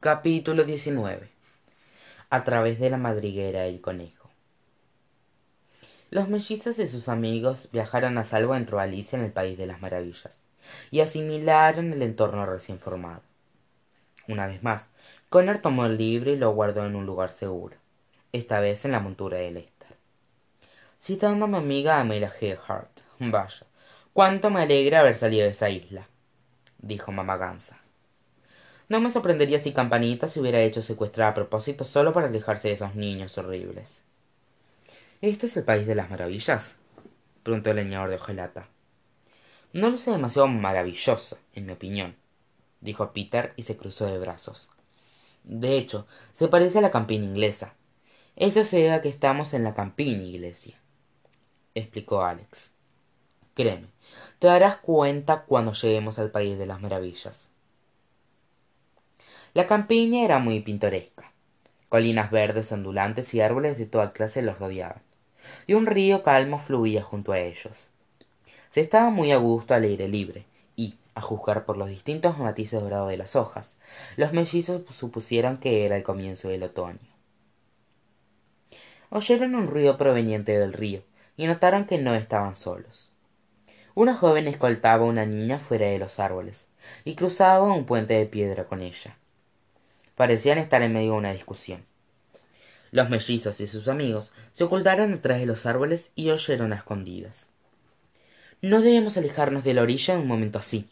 capítulo XIX a través de la madriguera del conejo. Los mellizos y sus amigos viajaron a salvo dentro de alicia en el país de las maravillas y asimilaron el entorno recién formado. Una vez más connor tomó el libro y lo guardó en un lugar seguro esta vez en la montura de lester citando a mi amiga amelia earhart vaya cuánto me alegra haber salido de esa isla dijo mamá gansa no me sorprendería si campanita se hubiera hecho secuestrar a propósito solo para alejarse de esos niños horribles. ¿Este es el país de las maravillas? preguntó el leñador de hojalata no luce demasiado maravilloso en mi opinión dijo peter y se cruzó de brazos. De hecho se parece a la campiña inglesa. Eso se debe a que estamos en la campiña iglesia explicó alex. Créeme te darás cuenta cuando lleguemos al país de las maravillas la campiña era muy pintoresca. Colinas verdes ondulantes y árboles de toda clase los rodeaban y un río calmo fluía junto a ellos. Se estaba muy a gusto al aire libre y a juzgar por los distintos matices dorados de las hojas los mellizos supusieron que era el comienzo del otoño. Oyeron un ruido proveniente del río y notaron que no estaban solos. Una joven escoltaba a una niña fuera de los árboles y cruzaba un puente de piedra con ella parecían estar en medio de una discusión. Los mellizos y sus amigos se ocultaron detrás de los árboles y oyeron a escondidas. No debemos alejarnos de la orilla en un momento así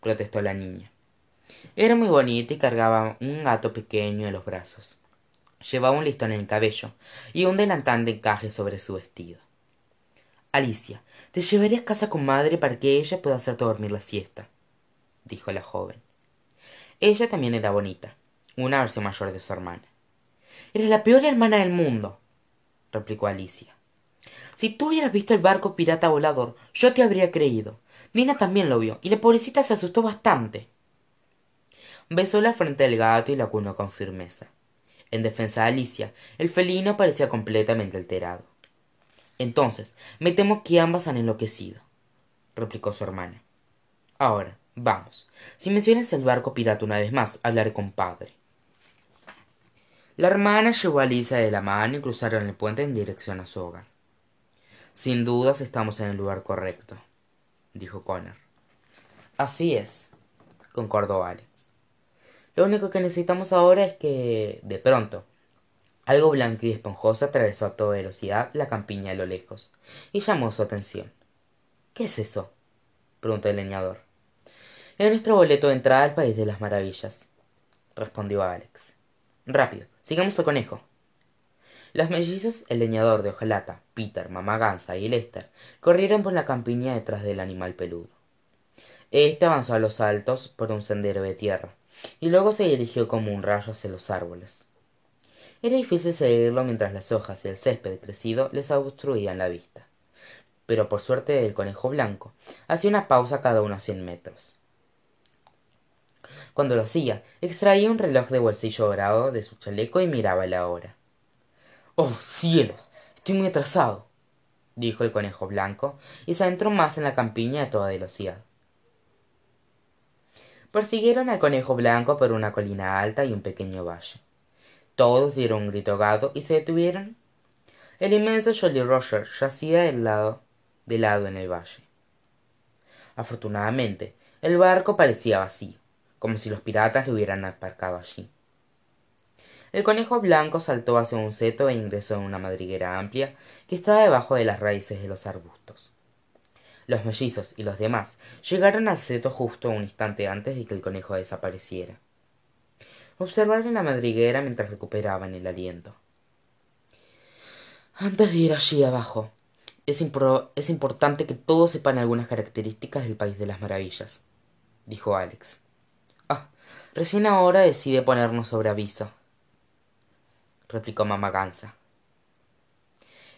protestó la niña. Era muy bonita y cargaba un gato pequeño en los brazos. Llevaba un listón en el cabello y un delantal de encaje sobre su vestido. Alicia te llevaré a casa con madre para que ella pueda hacerte dormir la siesta dijo la joven. Ella también era bonita una versión mayor de su hermana. Eres la peor hermana del mundo replicó alicia. Si tú hubieras visto el barco pirata volador yo te habría creído. Nina también lo vio y la pobrecita se asustó bastante besó la frente del gato y la cunó con firmeza. En defensa de alicia el felino parecía completamente alterado. Entonces me temo que ambas han enloquecido replicó su hermana. Ahora vamos. Si mencionas el barco pirata una vez más hablaré con padre la hermana llevó a alicia de la mano y cruzaron el puente en dirección a su hogar. Sin dudas estamos en el lugar correcto dijo connor. Así es concordó alex. Lo único que necesitamos ahora es que de pronto algo blanco y esponjoso atravesó a toda velocidad la campiña a lo lejos y llamó su atención. Qué es eso preguntó el leñador. Es nuestro boleto de entrada al país de las maravillas respondió alex rápido sigamos al conejo. Los mellizos el leñador de hojalata peter mamá gansa y lester corrieron por la campiña detrás del animal peludo. Este avanzó a los altos por un sendero de tierra y luego se dirigió como un rayo hacia los árboles. Era difícil seguirlo mientras las hojas y el césped crecido les obstruían la vista. Pero por suerte del conejo blanco hacía una pausa cada unos cien metros cuando lo hacía. Extraía un reloj de bolsillo dorado de su chaleco y miraba la hora. Oh cielos estoy muy atrasado dijo el conejo blanco y se adentró más en la campiña a toda velocidad. Persiguieron al conejo blanco por una colina alta y un pequeño valle. Todos dieron un grito ahogado y se detuvieron. El inmenso jolly roger yacía de lado de lado en el valle. Afortunadamente el barco parecía vacío como si los piratas lo hubieran aparcado allí. El conejo blanco saltó hacia un seto e ingresó en una madriguera amplia que estaba debajo de las raíces de los arbustos. Los mellizos y los demás llegaron al seto justo un instante antes de que el conejo desapareciera. Observaron la madriguera mientras recuperaban el aliento. Antes de ir allí abajo es, es importante que todos sepan algunas características del país de las maravillas dijo alex recién ahora decide ponernos sobre aviso replicó mamá gansa.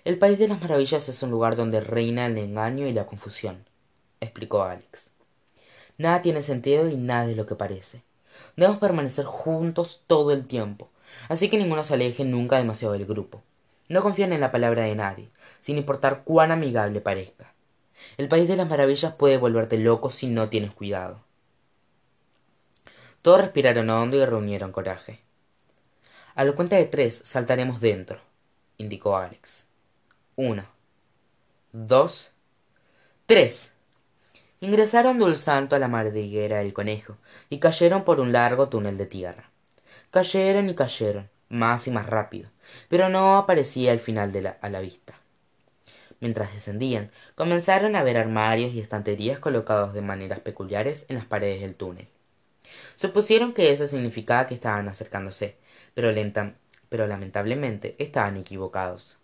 El país de las maravillas es un lugar donde reina el engaño y la confusión explicó alex. Nada tiene sentido y nada es lo que parece. Debemos permanecer juntos todo el tiempo así que ninguno se aleje nunca demasiado del grupo. No confíen en la palabra de nadie sin importar cuán amigable parezca. El país de las maravillas puede volverte loco si no tienes cuidado todos respiraron hondo y reunieron coraje. A la cuenta de tres saltaremos dentro indicó alex. Uno. Dos. Tres. Ingresaron de salto a la madriguera del conejo y cayeron por un largo túnel de tierra. Cayeron y cayeron más y más rápido pero no aparecía el final a la vista. Mientras descendían comenzaron a ver armarios y estanterías colocados de maneras peculiares en las paredes del túnel supusieron que eso significaba que estaban acercándose pero, pero lamentablemente estaban equivocados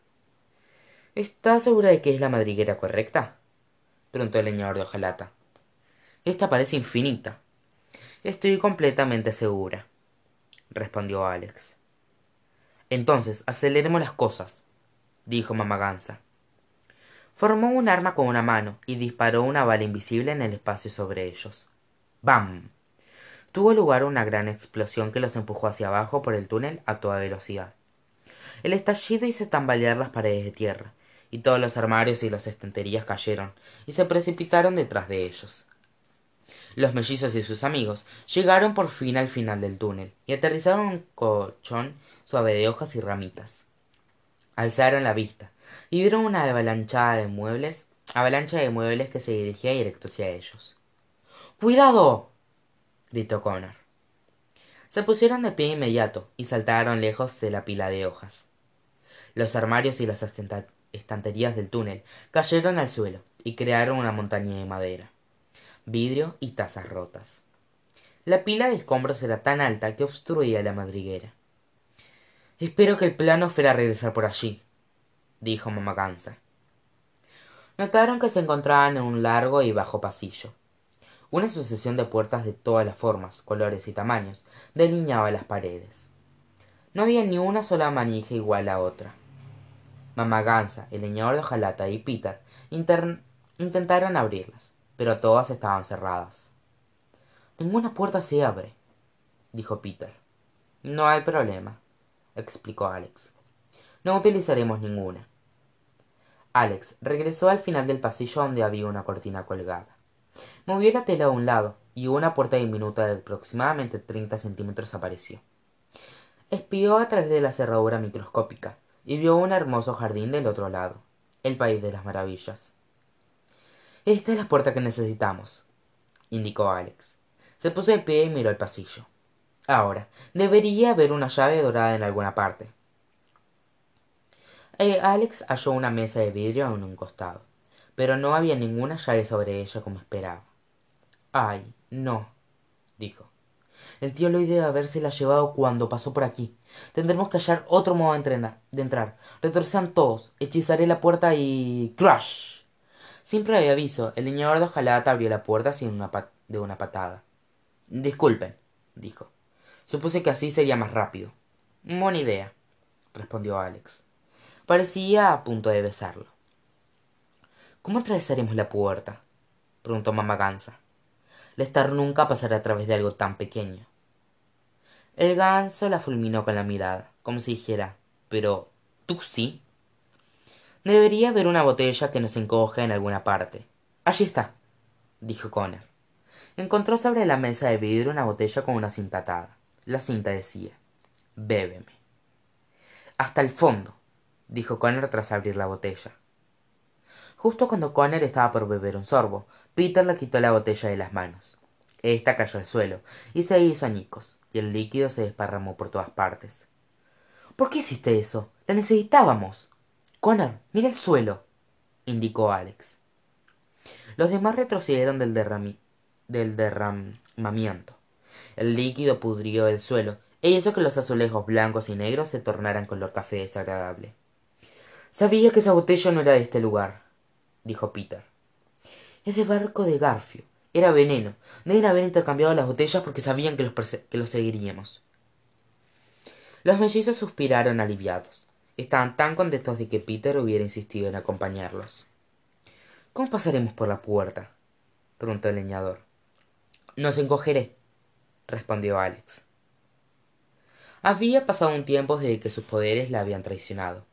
¿Estás segura de que es la madriguera correcta? preguntó el leñador de hojalata. Esta parece infinita. Estoy completamente segura, respondió Alex. Entonces, aceleremos las cosas, dijo mamá Gansa. Formó un arma con una mano y disparó una bala invisible en el espacio sobre ellos. ¡Bam! Tuvo lugar una gran explosión que los empujó hacia abajo por el túnel a toda velocidad. El estallido hizo tambalear las paredes de tierra, y todos los armarios y las estanterías cayeron y se precipitaron detrás de ellos. Los mellizos y sus amigos llegaron por fin al final del túnel y aterrizaron en un colchón suave de hojas y ramitas. Alzaron la vista y vieron una avalancha de muebles, avalancha de muebles que se dirigía directo hacia ellos. ¡Cuidado! Gritó Connor. Se pusieron de pie inmediato y saltaron lejos de la pila de hojas. Los armarios y las estanterías del túnel cayeron al suelo y crearon una montaña de madera, vidrio y tazas rotas. La pila de escombros era tan alta que obstruía la madriguera. Espero que el plano fuera regresar por allí, dijo mamá Gansa. Notaron que se encontraban en un largo y bajo pasillo. Una sucesión de puertas de todas las formas, colores y tamaños delineaba las paredes. No había ni una sola manija igual a otra. Mamá Gansa, el leñador de hojalata y Peter intentaron abrirlas, pero todas estaban cerradas. Ninguna puerta se abre, dijo Peter. No hay problema, explicó Alex. No utilizaremos ninguna. Alex regresó al final del pasillo donde había una cortina colgada. Movió la tela a un lado y una puerta diminuta de aproximadamente treinta centímetros apareció. Espió a través de la cerradura microscópica y vio un hermoso jardín del otro lado, el país de las maravillas. Esta es la puerta que necesitamos, indicó Alex. Se puso de pie y miró el pasillo. Ahora, debería haber una llave dorada en alguna parte. Eh, Alex halló una mesa de vidrio en un costado, pero no había ninguna llave sobre ella como esperaba. Ay, no, dijo. El tío Lloyd debe habérsela llevado cuando pasó por aquí. Tendremos que hallar otro modo de, de entrar. Retrocedan todos. Hechizaré la puerta y. ¡Crush! Siempre había aviso. El leñador de hojalata abrió la puerta sin una de una patada. Disculpen, dijo. Supuse que así sería más rápido. Buena idea, respondió Alex. Parecía a punto de besarlo. ¿Cómo atravesaremos la puerta? preguntó mamá Gansa. Lester nunca pasará a través de algo tan pequeño. El ganso la fulminó con la mirada, como si dijera, pero tú sí. Debería haber una botella que nos encoge en alguna parte. Allí está, dijo Connor. Encontró sobre la mesa de vidrio una botella con una cinta atada. La cinta decía, bébeme. Hasta el fondo, dijo Connor tras abrir la botella. Justo cuando Connor estaba por beber un sorbo, Peter le quitó la botella de las manos. Esta cayó al suelo y se hizo añicos, y el líquido se desparramó por todas partes. ¿Por qué hiciste eso? La necesitábamos. Connor, mira el suelo, indicó Alex. Los demás retrocedieron del, del derramamiento. El líquido pudrió el suelo e hizo que los azulejos blancos y negros se tornaran color café desagradable. Sabía que esa botella no era de este lugar, dijo Peter. Es de barco de Garfio. Era veneno. Deben haber intercambiado las botellas porque sabían que los, que los seguiríamos. Los mellizos suspiraron aliviados. Estaban tan contentos de que Peter hubiera insistido en acompañarlos. ¿Cómo pasaremos por la puerta? preguntó el leñador. Nos encogeré, respondió Alex. Había pasado un tiempo desde que sus poderes la habían traicionado,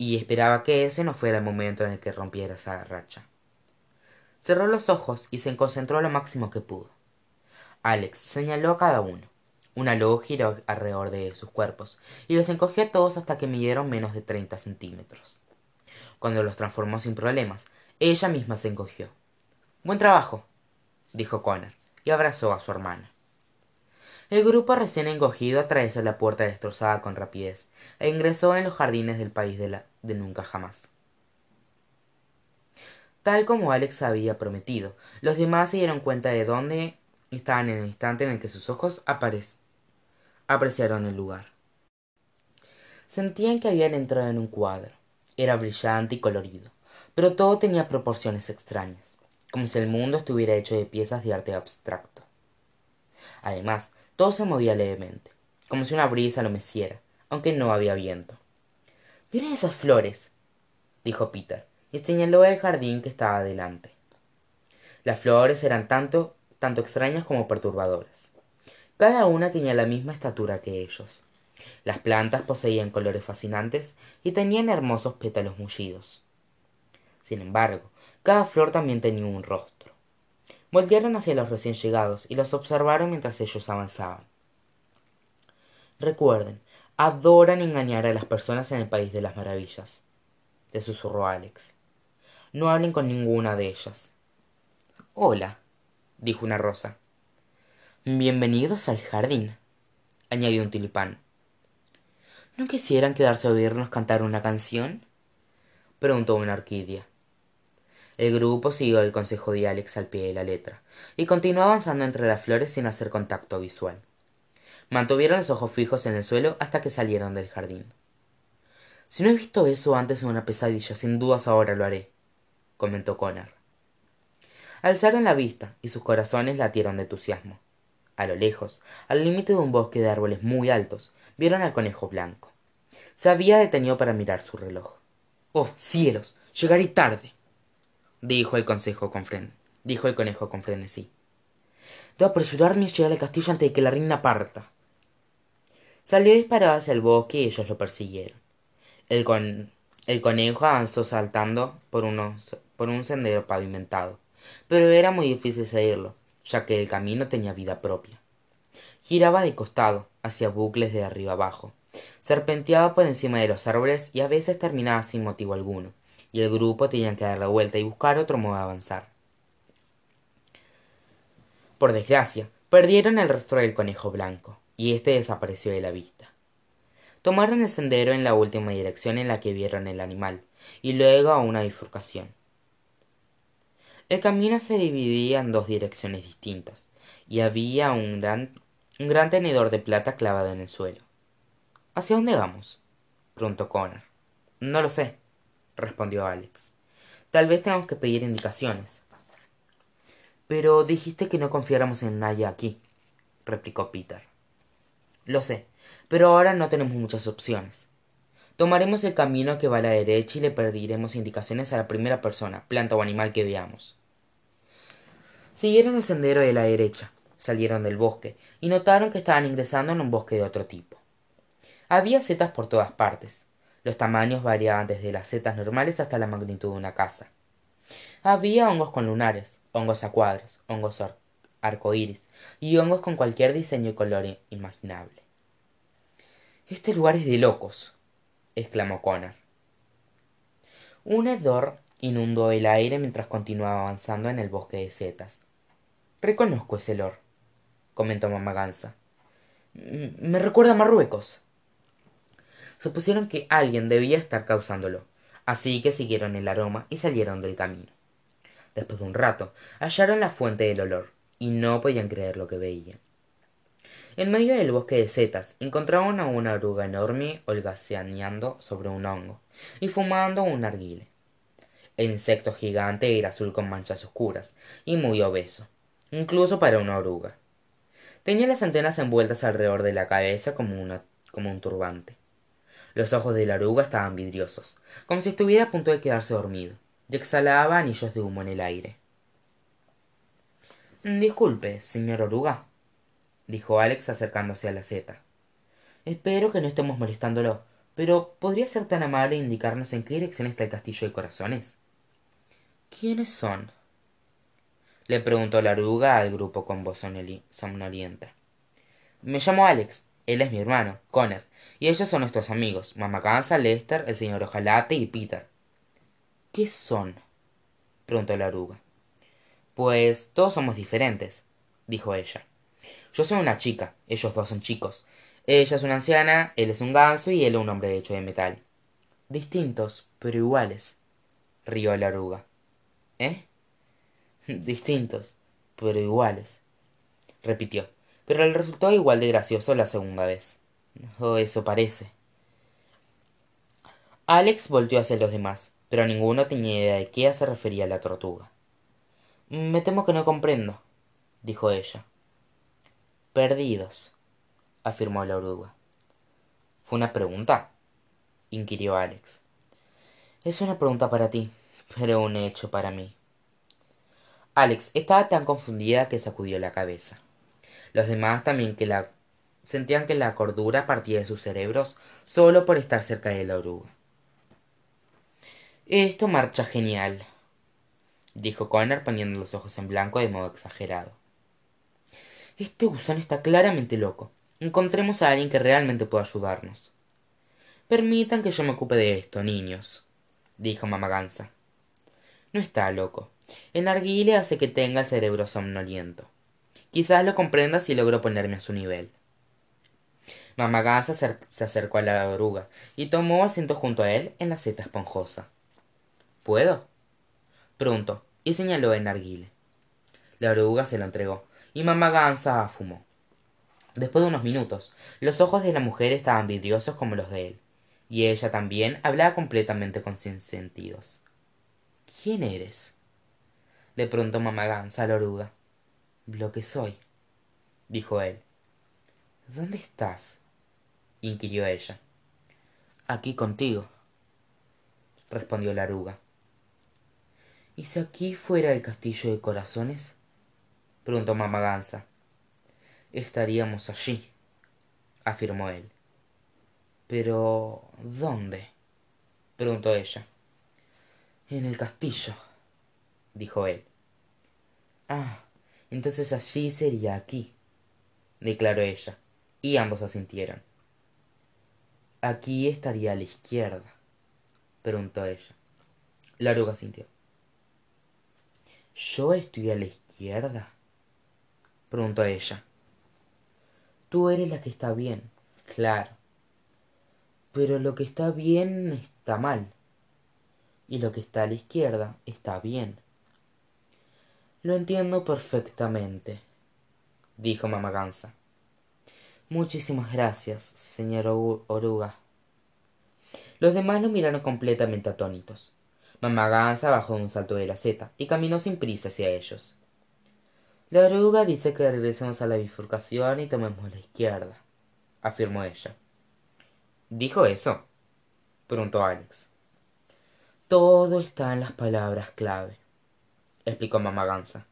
y esperaba que ese no fuera el momento en el que rompiera esa racha. Cerró los ojos y se concentró lo máximo que pudo. Alex señaló a cada uno, una luz giró alrededor de sus cuerpos y los encogió a todos hasta que midieron menos de treinta centímetros cuando los transformó sin problemas ella misma se encogió buen trabajo dijo Connor y abrazó a su hermana el grupo recién encogido atravesó la puerta destrozada con rapidez e ingresó en los jardines del país de, la, de nunca jamás. Tal como alex había prometido. Los demás se dieron cuenta de dónde estaban en el instante en el que sus ojos apreciaron el lugar. Sentían que habían entrado en un cuadro. Era brillante y colorido pero todo tenía proporciones extrañas como si el mundo estuviera hecho de piezas de arte abstracto. Además todo se movía levemente como si una brisa lo meciera aunque no había viento miren esas flores dijo peter y señaló el jardín que estaba delante las flores eran tanto tanto extrañas como perturbadoras. Cada una tenía la misma estatura que ellos. Las plantas poseían colores fascinantes y tenían hermosos pétalos mullidos. Sin embargo cada flor también tenía un rostro. Voltearon hacia los recién llegados y los observaron mientras ellos avanzaban. Recuerden adoran engañar a las personas en el país de las maravillas le susurró alex. No hablen con ninguna de ellas. Hola dijo una rosa. Bienvenidos al jardín añadió un tulipán. No quisieran quedarse a oírnos cantar una canción preguntó una orquídea. El grupo siguió el consejo de alex al pie de la letra y continuó avanzando entre las flores sin hacer contacto visual mantuvieron los ojos fijos en el suelo hasta que salieron del jardín si no he visto eso antes en una pesadilla sin dudas ahora lo haré comentó Connor. Alzaron la vista y sus corazones latieron de entusiasmo. A lo lejos, al límite de un bosque de árboles muy altos, vieron al conejo blanco. Se había detenido para mirar su reloj. ¡Oh, cielos! Llegaré tarde. dijo el, consejo con dijo el conejo con frenesí. Debo apresurarme y llegar al castillo antes de que la reina parta. Salió disparado hacia el bosque y ellos lo persiguieron. El, con el conejo avanzó saltando por, por un sendero pavimentado. Pero era muy difícil seguirlo ya que el camino tenía vida propia. Giraba de costado hacía bucles de arriba abajo. Serpenteaba por encima de los árboles y a veces terminaba sin motivo alguno. Y el grupo tenía que dar la vuelta y buscar otro modo de avanzar. Por desgracia perdieron el rostro del conejo blanco y éste desapareció de la vista. Tomaron el sendero en la última dirección en la que vieron el animal y luego a una bifurcación. El camino se dividía en dos direcciones distintas y había un gran, un gran tenedor de plata clavado en el suelo. Hacia dónde vamos preguntó connor. No lo sé respondió alex. Tal vez tengamos que pedir indicaciones. Pero dijiste que no confiáramos en nadie aquí replicó peter lo sé pero ahora no tenemos muchas opciones. Tomaremos el camino que va a la derecha y le pediremos indicaciones a la primera persona planta o animal que veamos. Siguieron el sendero de la derecha salieron del bosque y notaron que estaban ingresando en un bosque de otro tipo. Había setas por todas partes. Los tamaños variaban desde las setas normales hasta la magnitud de una casa. Había hongos con lunares hongos a cuadros hongos arcoíris y hongos con cualquier diseño y color imaginable este lugar es de locos exclamó Connor. Un hedor inundó el aire mientras continuaba avanzando en el bosque de setas. Reconozco ese olor comentó mamá gansa me recuerda a marruecos. Supusieron que alguien debía estar causándolo así que siguieron el aroma y salieron del camino. Después de un rato hallaron la fuente del olor y no podían creer lo que veían en medio del bosque de setas encontraron a una oruga enorme holgazaneando sobre un hongo y fumando un narguile. El insecto gigante era azul con manchas oscuras y muy obeso incluso para una oruga. Tenía las antenas envueltas alrededor de la cabeza como, como un turbante. Los ojos de la oruga estaban vidriosos como si estuviera a punto de quedarse dormido y exhalaba anillos de humo en el aire. Disculpe señor oruga dijo alex acercándose a la seta espero que no estemos molestándolo pero podría ser tan amable indicarnos en qué dirección está el castillo de corazones quiénes son le preguntó la oruga al grupo con voz somnolienta Me llamo Alex. Él es mi hermano, Connor. Y ellos son nuestros amigos, Mamá Gansa, Lester, el señor Ojalate y Peter. ¿Qué son? preguntó la oruga. Pues todos somos diferentes, dijo ella. Yo soy una chica, ellos dos son chicos. Ella es una anciana, él es un ganso y él un hombre hecho de metal. Distintos, pero iguales, rió la oruga. ¿Eh? Distintos, pero iguales, repitió, pero le resultó igual de gracioso la segunda vez. Oh, eso parece. Alex volteó hacia los demás, pero ninguno tenía idea de qué se refería la tortuga. Me temo que no comprendo, dijo ella. Perdidos, afirmó la oruga. ¿Fue una pregunta? inquirió Alex. Es una pregunta para ti, pero un hecho para mí. Alex estaba tan confundida que sacudió la cabeza. Los demás también que la sentían que la cordura partía de sus cerebros solo por estar cerca de la oruga. Esto marcha genial, dijo Connor poniendo los ojos en blanco de modo exagerado. Este gusano está claramente loco. Encontremos a alguien que realmente pueda ayudarnos. Permitan que yo me ocupe de esto, niños, dijo mamá Gansa. No está loco. El narguile hace que tenga el cerebro somnoliento. Quizás lo comprenda si logro ponerme a su nivel. Mamá Gansa se acercó a la oruga y tomó asiento junto a él en la seta esponjosa. ¿Puedo? preguntó y señaló el narguile. La oruga se lo entregó y mamá Gansa fumó. Después de unos minutos, los ojos de la mujer estaban vidriosos como los de él, y ella también hablaba completamente con sin sentidos. ¿Quién eres? le preguntó mamá Gansa a la oruga. Lo que soy, dijo él. ¿Dónde estás? inquirió ella. Aquí contigo, respondió la oruga. ¿Y si aquí fuera el castillo de corazones? Preguntó mamá Gansa. Estaríamos allí, afirmó él. Pero. ¿dónde? preguntó ella. En el castillo, dijo él. Ah, entonces allí sería aquí, declaró ella, y ambos asintieron. Aquí estaría a la izquierda, preguntó ella. La oruga sintió. ¿Yo estoy a la izquierda? Preguntó ella. Tú eres la que está bien, claro. Pero lo que está bien está mal. Y lo que está a la izquierda está bien. Lo entiendo perfectamente, dijo mamá Gansa. Muchísimas gracias, señor oruga. Los demás lo miraron completamente atónitos. Mamá Gansa bajó de un salto de la seta y caminó sin prisa hacia ellos. La oruga dice que regresemos a la bifurcación y tomemos la izquierda, afirmó ella. ¿Dijo eso? preguntó Alex. Todo está en las palabras clave, explicó mamá Gansa.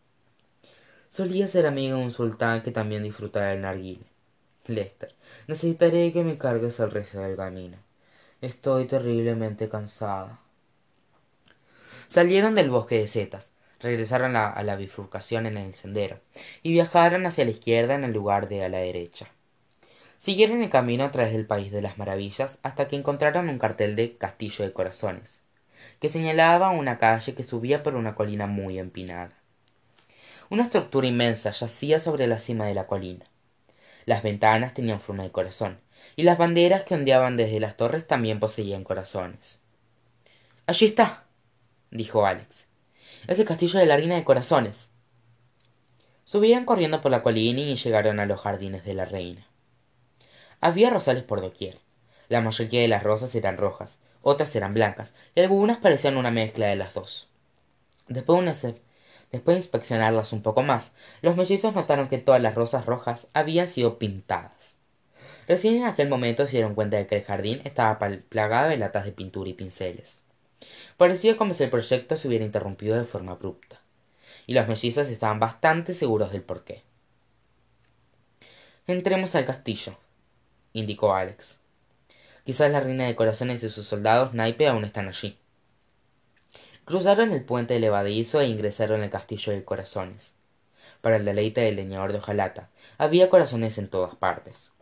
Solía ser amigo de un sultán que también disfrutaba del narguile. Lester, necesitaré que me cargues el resto del camino. Estoy terriblemente cansada. Salieron del bosque de setas, regresaron a, la bifurcación en el sendero y viajaron hacia la izquierda en el lugar de a la derecha. Siguieron el camino a través del País de las Maravillas hasta que encontraron un cartel de Castillo de Corazones, que señalaba una calle que subía por una colina muy empinada. Una estructura inmensa yacía sobre la cima de la colina. Las ventanas tenían forma de corazón, y las banderas que ondeaban desde las torres también poseían corazones. Allí está, dijo Alex. Es el castillo de la reina de corazones. Subieron corriendo por la colina y llegaron a los jardines de la reina. Había rosales por doquier. La mayoría de las rosas eran rojas, otras eran blancas, y algunas parecían una mezcla de las dos. Después de, después de inspeccionarlas un poco más, los mellizos notaron que todas las rosas rojas habían sido pintadas. Recién en aquel momento se dieron cuenta de que el jardín estaba plagado de latas de pintura y pinceles. Parecía como si el proyecto se hubiera interrumpido de forma abrupta, y los mellizos estaban bastante seguros del porqué. Entremos al castillo, indicó Alex. Quizás la reina de corazones y sus soldados naipe aún están allí. Cruzaron el puente levadizo e ingresaron al castillo de corazones. para el deleite del leñador de hojalata había corazones en todas partes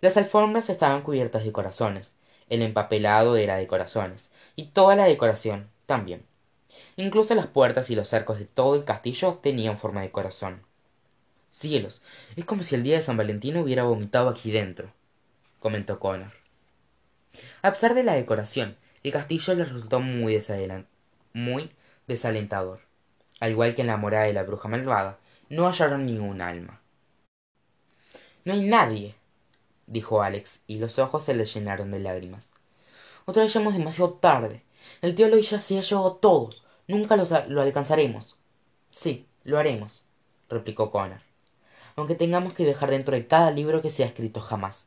las alfombras estaban cubiertas de corazones el empapelado era de corazones y toda la decoración también. Incluso las puertas y los cercos de todo el castillo tenían forma de corazón. Cielos es como si el día de san valentín hubiera vomitado aquí dentro comentó connor. A pesar de la decoración el castillo les resultó muy, muy desalentador. Al igual que en la morada de la bruja malvada no hallaron ni un alma. No hay nadie dijo alex y los ojos se le llenaron de lágrimas. Otra vez llegamos demasiado tarde. El tío Loy ya se ha llevado a todos. Nunca lo alcanzaremos. Sí lo haremos replicó connor. Aunque tengamos que viajar dentro de cada libro que se ha escrito jamás.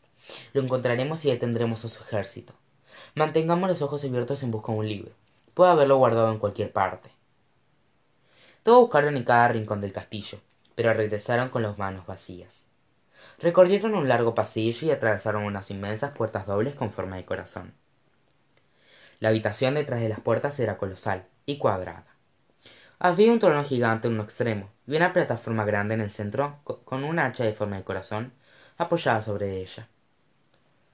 Lo encontraremos y detendremos a su ejército. Mantengamos los ojos abiertos en busca de un libro. Puede haberlo guardado en cualquier parte. Todos buscaron en cada rincón del castillo pero regresaron con las manos vacías recorrieron un largo pasillo y atravesaron unas inmensas puertas dobles con forma de corazón. La habitación detrás de las puertas era colosal y cuadrada. Había un trono gigante en un extremo y una plataforma grande en el centro con un hacha de forma de corazón apoyada sobre ella.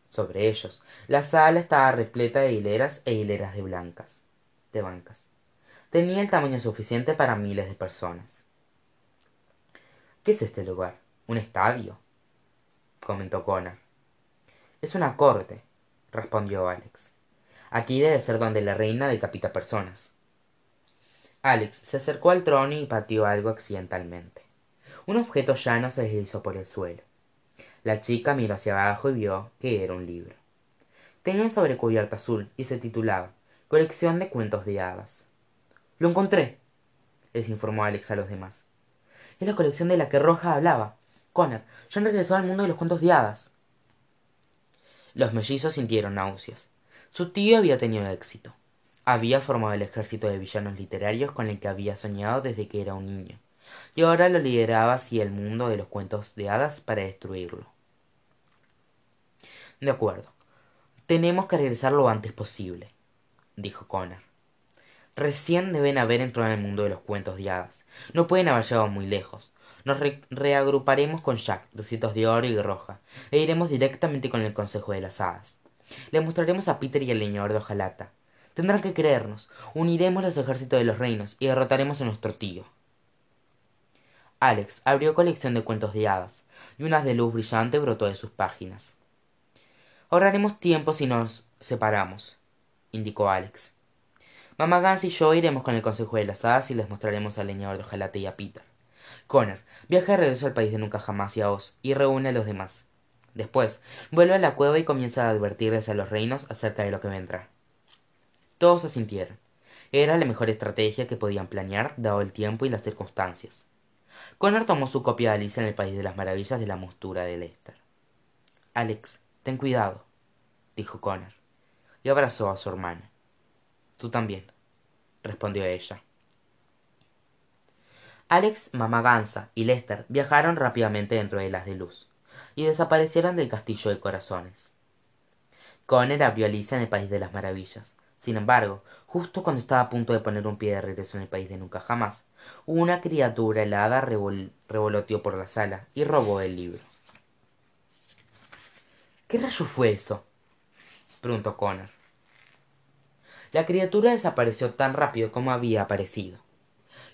Sobre ellos la sala estaba repleta de hileras e hileras de blancas de bancas. Tenía el tamaño suficiente para miles de personas. Qué es este lugar un estadio comentó connor. Es una corte respondió alex. Aquí debe ser donde la reina decapita personas. Alex se acercó al trono y pateó algo accidentalmente. Un objeto llano se deslizó por el suelo. La chica miró hacia abajo y vio que era un libro. Tenía un sobrecubierta azul y se titulaba colección de cuentos de hadas. Lo encontré les informó alex a los demás. Es la colección de la que roja hablaba connor ya han regresado al mundo de los cuentos de hadas. Los mellizos sintieron náuseas. Su tío había tenido éxito. Había formado el ejército de villanos literarios con el que había soñado desde que era un niño. Y ahora lo lideraba hacia el mundo de los cuentos de hadas para destruirlo. De acuerdo. Tenemos que regresar lo antes posible dijo connor recién deben haber entrado en el mundo de los cuentos de hadas. No pueden haber llegado muy lejos nos reagruparemos con jack recitos de oro y roja e iremos directamente con el consejo de las hadas. Le mostraremos a peter y al leñador de hojalata tendrán que creernos. Uniremos los ejércitos de los reinos y derrotaremos a nuestro tío. Alex abrió colección de cuentos de hadas y una de luz brillante brotó de sus páginas. Ahorraremos tiempo si nos separamos indicó alex. Mamá gans y yo iremos con el consejo de las hadas y les mostraremos al leñador de hojalata y a peter connor viaja de regreso al país de nunca jamás y a oz y reúne a los demás. Después vuelve a la cueva y comienza a advertirles a los reinos acerca de lo que vendrá. Todos asintieron era la mejor estrategia que podían planear dado el tiempo y las circunstancias. Connor tomó su copia de alicia en el país de las maravillas de la mostura de lester. Alex ten cuidado dijo connor y abrazó a su hermana. Tú también respondió ella alex mamá gansa y lester viajaron rápidamente dentro de las de luz y desaparecieron del castillo de corazones. Connor abrió alicia en el país de las maravillas. Sin embargo justo cuando estaba a punto de poner un pie de regreso en el país de nunca jamás una criatura helada revoloteó por la sala y robó el libro. Qué rayo fue eso preguntó connor la criatura desapareció tan rápido como había aparecido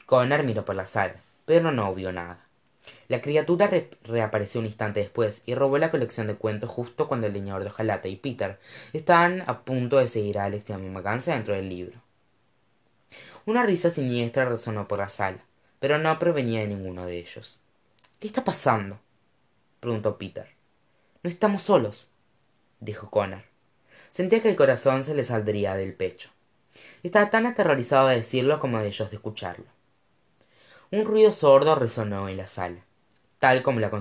connor miró por la sala pero no vio nada. La criatura reapareció un instante después y robó la colección de cuentos justo cuando el leñador de hojalata y peter estaban a punto de seguir a alex y a dentro del libro. Una risa siniestra resonó por la sala pero no provenía de ninguno de ellos. Qué está pasando preguntó peter. No estamos solos dijo connor. Sentía que el corazón se le saldría del pecho. Estaba tan aterrorizado de decirlo como de ellos de escucharlo un ruido sordo resonó en la sala tal como la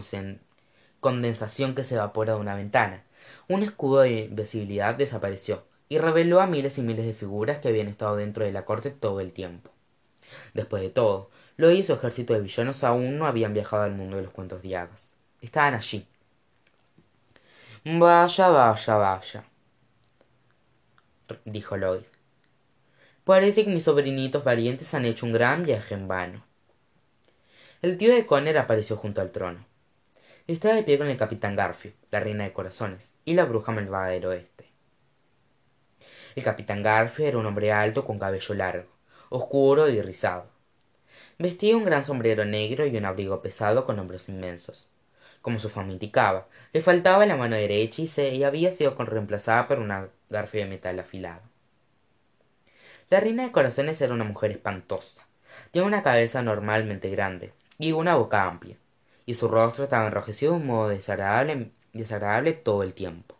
condensación que se evapora de una ventana. Un escudo de invisibilidad desapareció y reveló a miles y miles de figuras que habían estado dentro de la corte todo el tiempo. Después de todo Lloyd y su ejército de villanos aún no habían viajado al mundo de los cuentos de hadas. Estaban allí. Vaya vaya vaya dijo lloyd. Parece que mis sobrinitos valientes han hecho un gran viaje en vano el tío de Conner apareció junto al trono. Estaba de pie con el capitán garfio la reina de corazones y la bruja malvada del oeste. El capitán garfio era un hombre alto con cabello largo oscuro y rizado. Vestía un gran sombrero negro y un abrigo pesado con hombros inmensos. Como su fama indicaba le faltaba la mano derecha y, se, había sido reemplazada por una garfio de metal afilado. La reina de corazones era una mujer espantosa tenía una cabeza normalmente grande y una boca amplia y su rostro estaba enrojecido de un modo desagradable, todo el tiempo.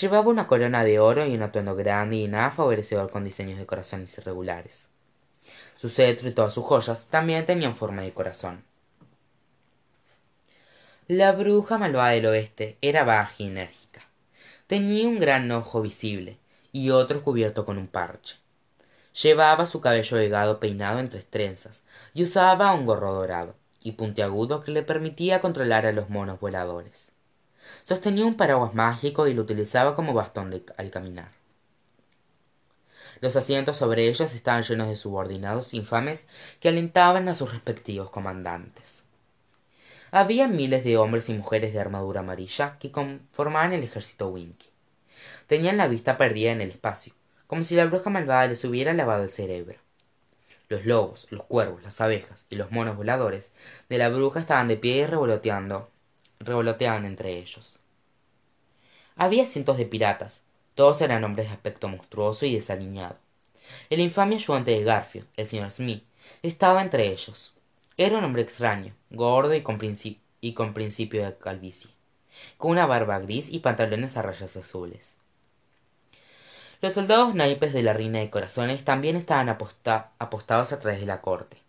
Llevaba una corona de oro y un atuendo grande y nada favorecedor con diseños de corazones irregulares. Su cetro y todas sus joyas también tenían forma de corazón. La bruja malvada del oeste era baja y enérgica. Tenía un gran ojo visible y otro cubierto con un parche. Llevaba su cabello delgado peinado en tres trenzas y usaba un gorro dorado y puntiagudo que le permitía controlar a los monos voladores. Sostenía un paraguas mágico y lo utilizaba como bastón al caminar. Los asientos sobre ellos estaban llenos de subordinados infames que alentaban a sus respectivos comandantes. Había miles de hombres y mujeres de armadura amarilla que conformaban el ejército Winky. Tenían la vista perdida en el espacio, como si la bruja malvada les hubiera lavado el cerebro. Los lobos, los cuervos, las abejas y los monos voladores de la bruja estaban de pie y revoloteando, revoloteaban entre ellos. Había cientos de piratas, todos eran hombres de aspecto monstruoso y desaliñado. El infame ayudante de Garfio, el señor Smith, estaba entre ellos. Era un hombre extraño, gordo y con, y con principio de calvicie, con una barba gris y pantalones a rayas azules. Los soldados naipes de la reina de corazones también estaban apostados a través de la corte.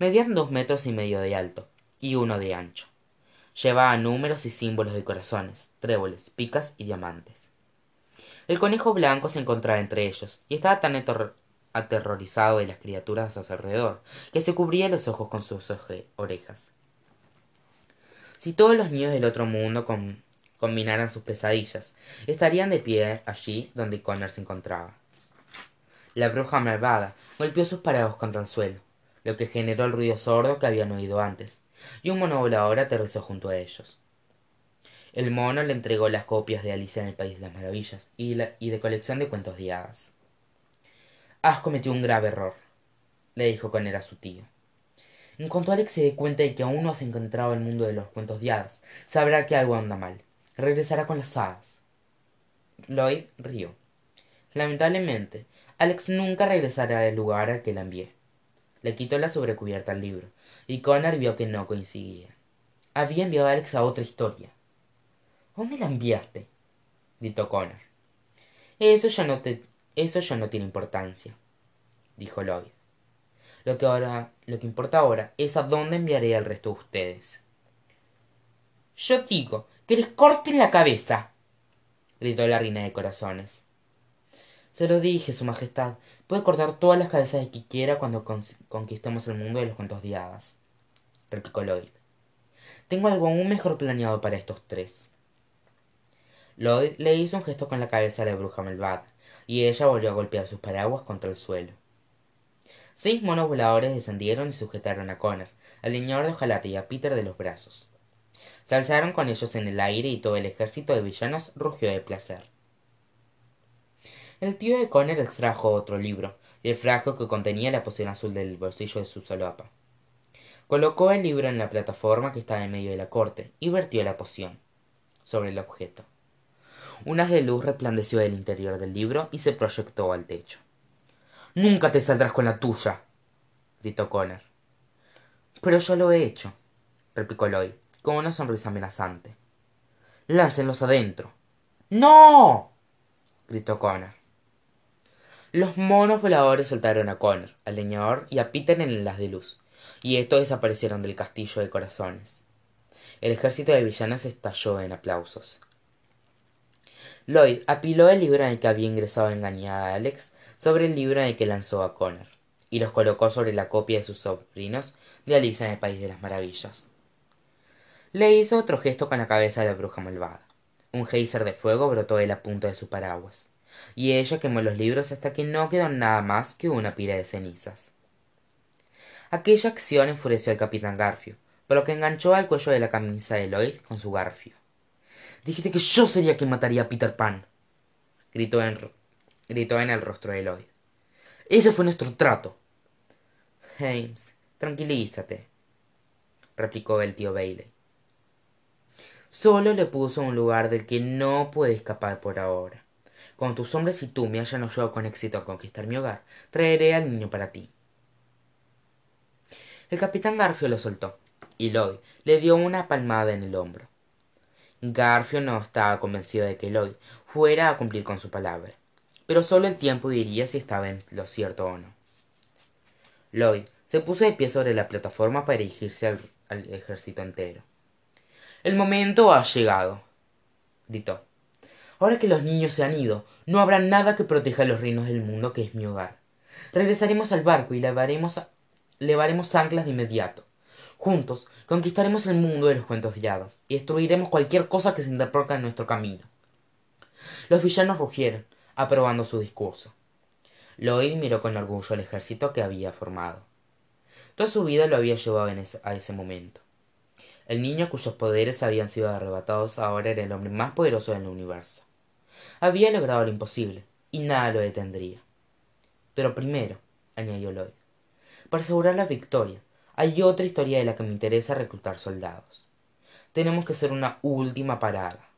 Medían dos metros y medio de alto y uno de ancho. Llevaban números y símbolos de corazones, tréboles, picas y diamantes. El conejo blanco se encontraba entre ellos y estaba tan aterrorizado de las criaturas a su alrededor que se cubría los ojos con sus orejas. Si todos los niños del otro mundo con combinaran sus pesadillas, estarían de pie allí donde Connor se encontraba. La bruja malvada golpeó sus parados contra el suelo, lo que generó el ruido sordo que habían oído antes, y un mono volador aterrizó junto a ellos. El mono le entregó las copias de Alicia en el País de las Maravillas y, de colección de cuentos de. Has cometido un grave error, le dijo Connor a su tío. En cuanto Alex se dé cuenta de que aún no has encontrado el mundo de los cuentos de sabrá que algo anda mal regresará con las hadas. Lloyd rió. Lamentablemente, Alex nunca regresará al lugar al que la envié. Le quitó la sobrecubierta al libro, y Connor vio que no coincidía. Había enviado a Alex a otra historia. ¿Dónde la enviaste? gritó Connor. Eso ya no te, eso ya no tiene importancia, dijo Lloyd. Lo que ahora, lo que importa ahora es a dónde enviaré al resto de ustedes. Yo digo que les corten la cabeza gritó la reina de corazones. Se lo dije su majestad. Puede cortar todas las cabezas que quiera cuando conquistemos el mundo de los cuentos de hadas replicó lloyd. Tengo algo aún mejor planeado para estos tres. Lloyd le hizo un gesto con la cabeza a la bruja malvada y ella volvió a golpear sus paraguas contra el suelo. Seis monos voladores descendieron y sujetaron a connor al leñador de hojalata y a peter de los brazos se alzaron con ellos en el aire y todo el ejército de villanos rugió de placer. El tío de Connor extrajo otro libro el frasco que contenía la poción azul del bolsillo de su solapa. Colocó el libro en la plataforma que estaba en medio de la corte y vertió la poción sobre el objeto. Un haz de luz resplandeció del interior del libro y se proyectó al techo. Nunca te saldrás con la tuya gritó Connor pero yo lo he hecho replicó Lloyd con una sonrisa amenazante. Láncenlos adentro. No gritó connor. Los monos voladores soltaron a connor al leñador y a peter en haz de luz y estos desaparecieron del castillo de corazones. El ejército de villanos estalló en aplausos. Lloyd apiló el libro en el que había ingresado engañada a alex sobre el libro en el que lanzó a connor y los colocó sobre la copia de sus sobrinos de alicia en el país de las maravillas le hizo otro gesto con la cabeza de la bruja malvada. Un geyser de fuego brotó de la punta de su paraguas y ella quemó los libros hasta que no quedó nada más que una pila de cenizas. Aquella acción enfureció al capitán garfio por lo que enganchó al cuello de la camisa de lloyd con su garfio. Dijiste que yo sería quien mataría a peter pan gritó en, gritó en el rostro de lloyd. Ese fue nuestro trato. James tranquilízate replicó el tío bailey solo le puso un lugar del que no puede escapar por ahora. Cuando tus hombres y tú me hayan ayudado con éxito a conquistar mi hogar. Traeré al niño para ti. El capitán garfio lo soltó y lloyd le dio una palmada en el hombro. Garfio no estaba convencido de que lloyd fuera a cumplir con su palabra pero solo el tiempo diría si estaba en lo cierto o no. Lloyd se puso de pie sobre la plataforma para dirigirse al ejército entero el momento ha llegado gritó. Ahora que los niños se han ido no habrá nada que proteja los reinos del mundo que es mi hogar. Regresaremos al barco y levaremos, levaremos anclas de inmediato. Juntos conquistaremos el mundo de los cuentos de hadas y destruiremos cualquier cosa que se interponga en nuestro camino. Los villanos rugieron aprobando su discurso. Lloyd miró con orgullo el ejército que había formado. Toda su vida lo había llevado a ese momento el niño cuyos poderes habían sido arrebatados ahora era el hombre más poderoso del universo. Había logrado lo imposible y nada lo detendría. Pero primero añadió lloyd para asegurar la victoria hay otra historia de la que me interesa reclutar soldados. Tenemos que hacer una última parada